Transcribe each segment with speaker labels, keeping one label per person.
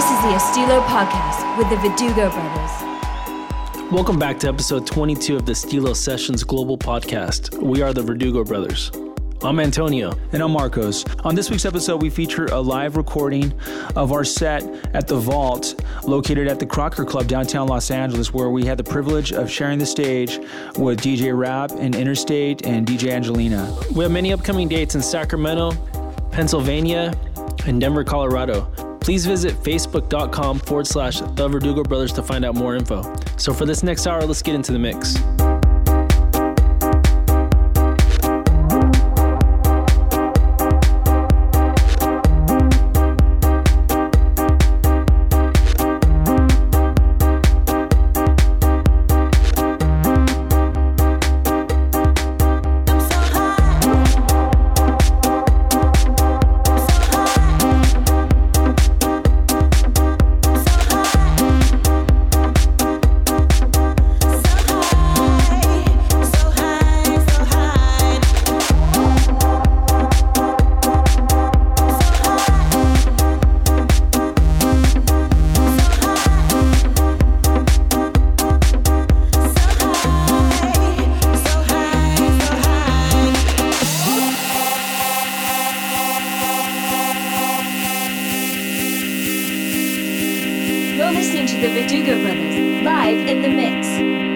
Speaker 1: This is the Estilo Podcast with the Verdugo Brothers.
Speaker 2: Welcome back to episode 22 of the Estilo Sessions Global Podcast. We are the Verdugo Brothers. I'm Antonio.
Speaker 3: And I'm Marcos. On this week's episode, we feature a live recording of our set at the Vault, located at the Crocker Club downtown Los Angeles, where we had the privilege of sharing the stage with DJ Rap and Interstate and DJ Angelina.
Speaker 2: We have many upcoming dates in Sacramento, Pennsylvania, and Denver, Colorado. Please visit facebook.com forward slash the Verdugo Brothers to find out more info. So for this next hour, let's get into the mix.
Speaker 1: listening to the Verdugo Brothers live in the mix.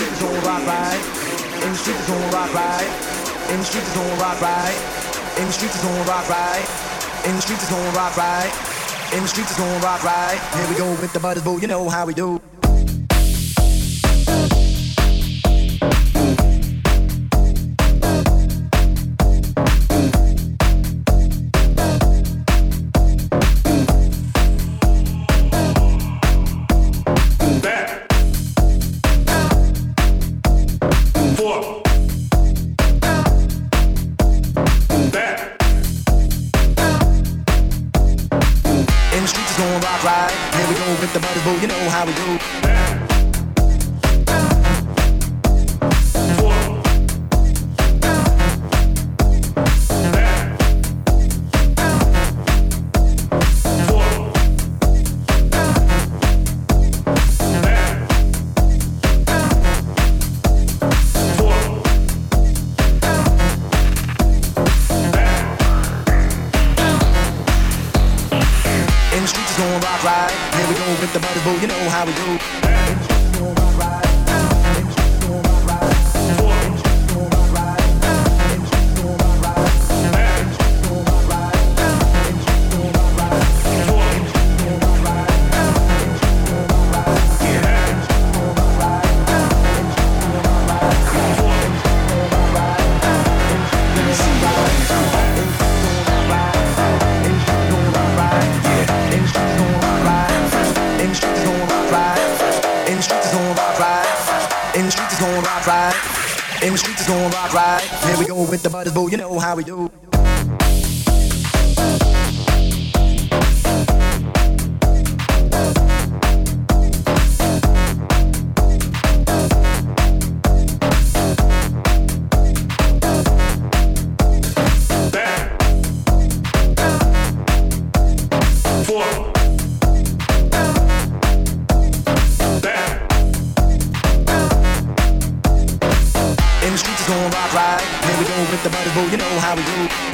Speaker 4: street is gonna ride by. In the streets is gonna ride. In the streets is gonna ride. In the streets is gonna ride. In the streets is gonna ride. In the streets is gonna ride. Here we go with the butters, boo. You know how we do. In the streets is gonna rock right. Here we go with the butters, boo. You know how we do. you know how we do.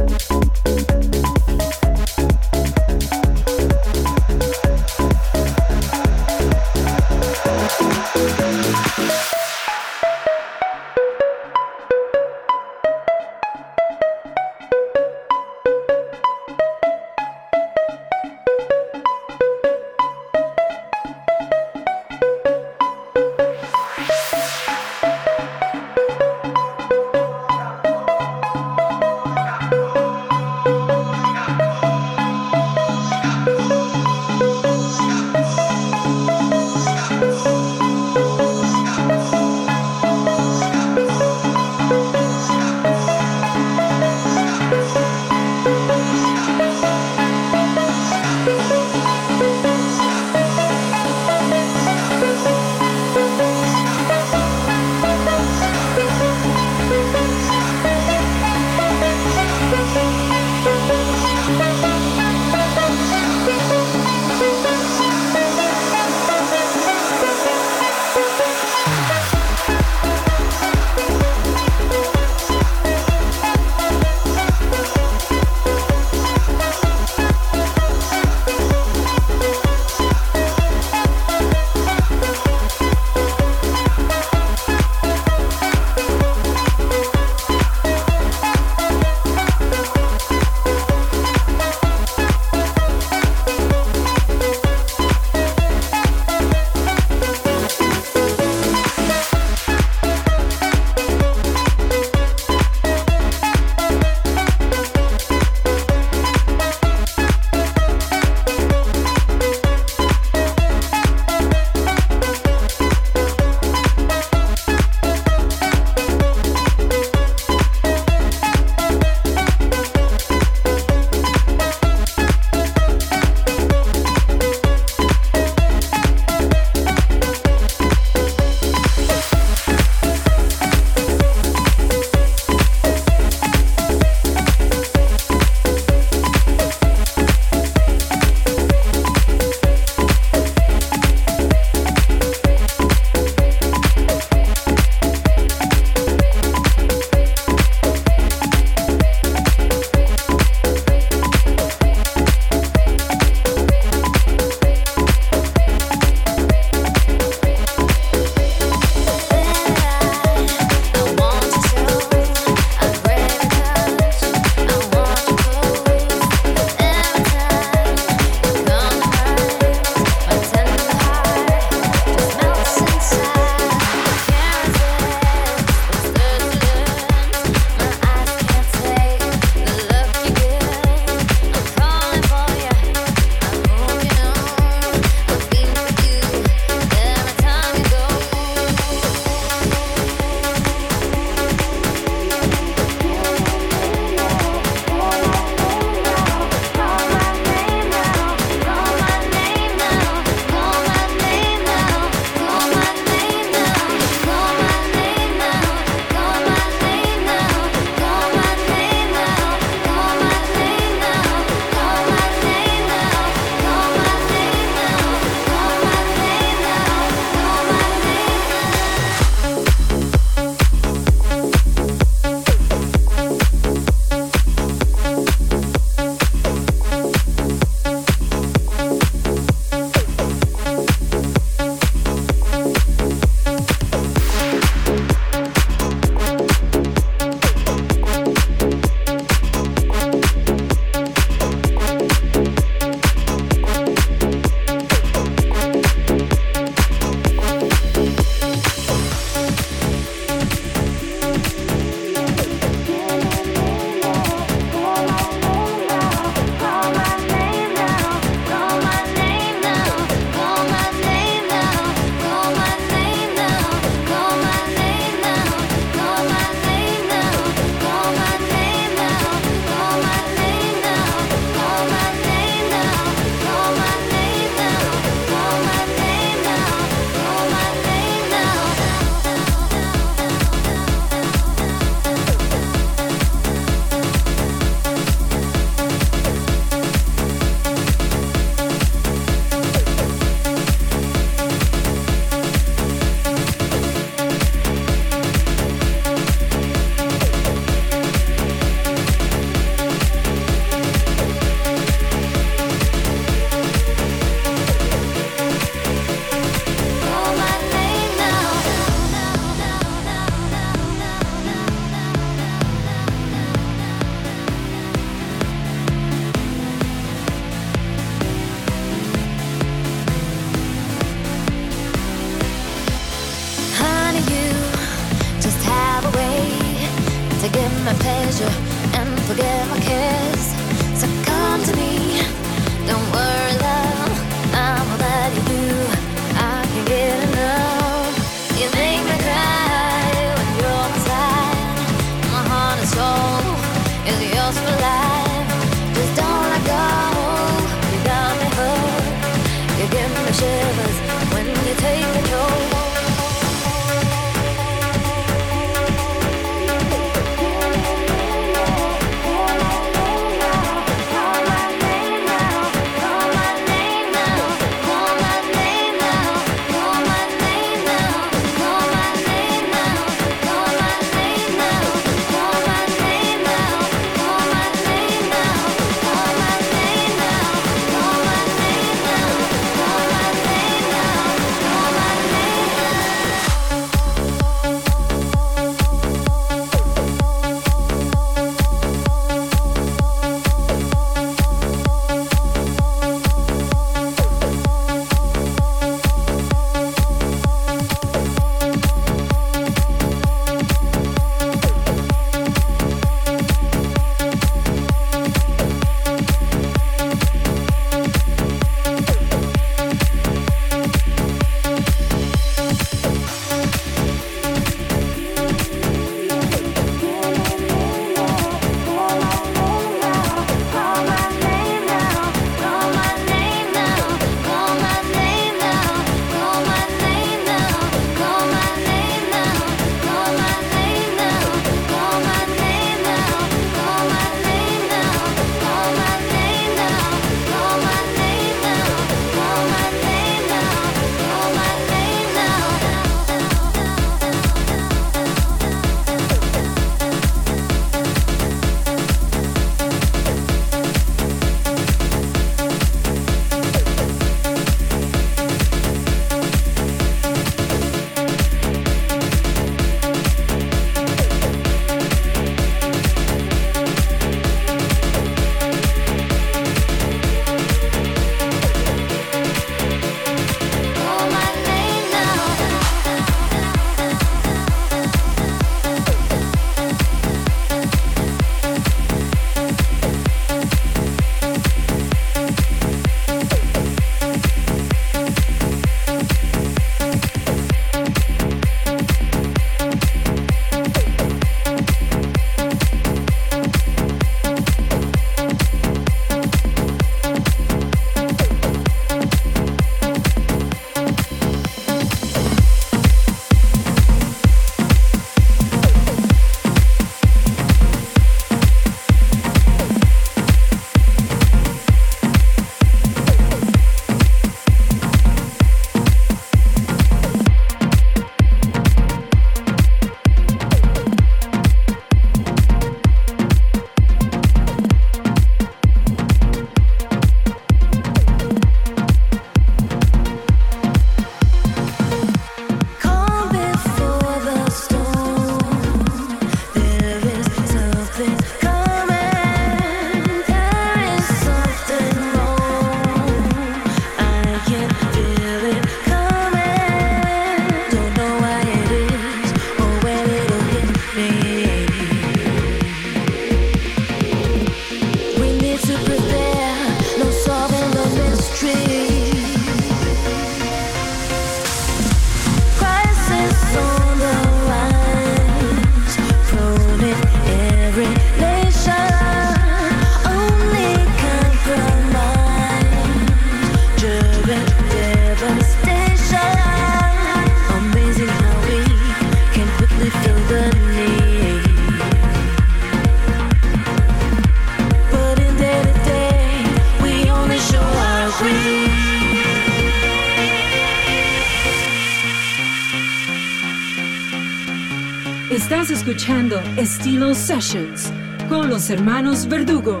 Speaker 1: Escuchando Estilo Sessions con los hermanos Verdugo.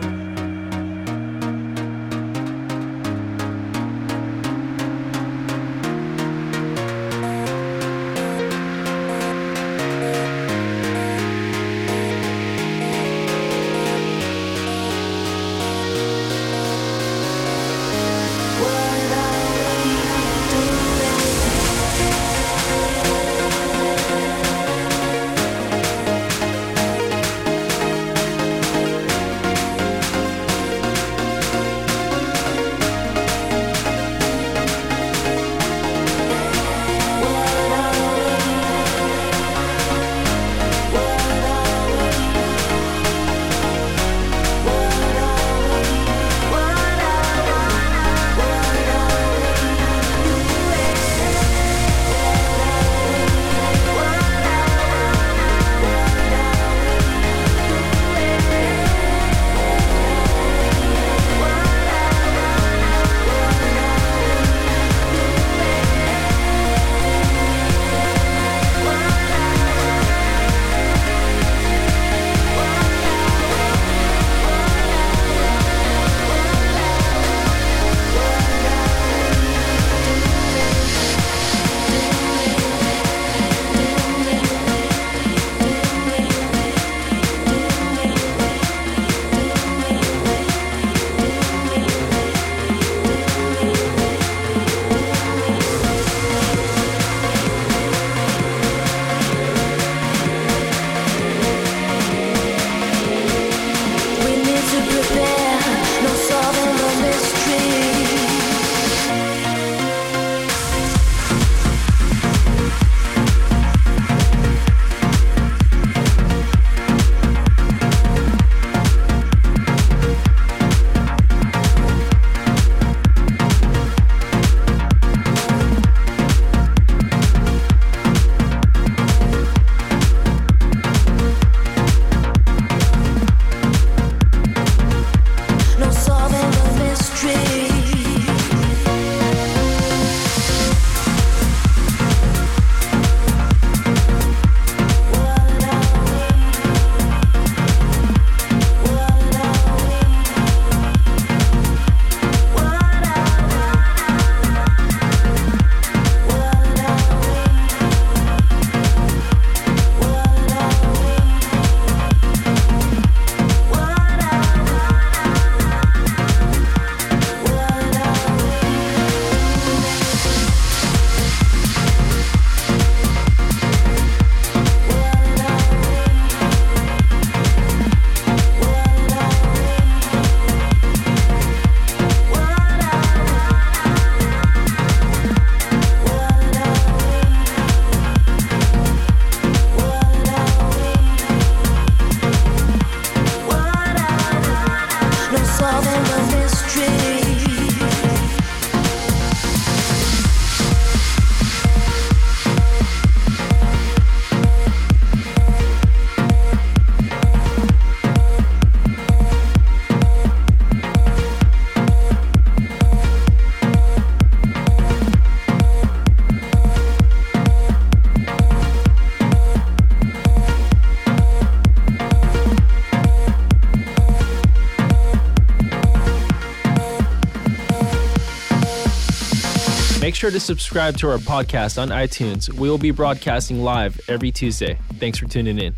Speaker 2: Sure to subscribe to our podcast on iTunes. We will be broadcasting live every Tuesday. Thanks for tuning in.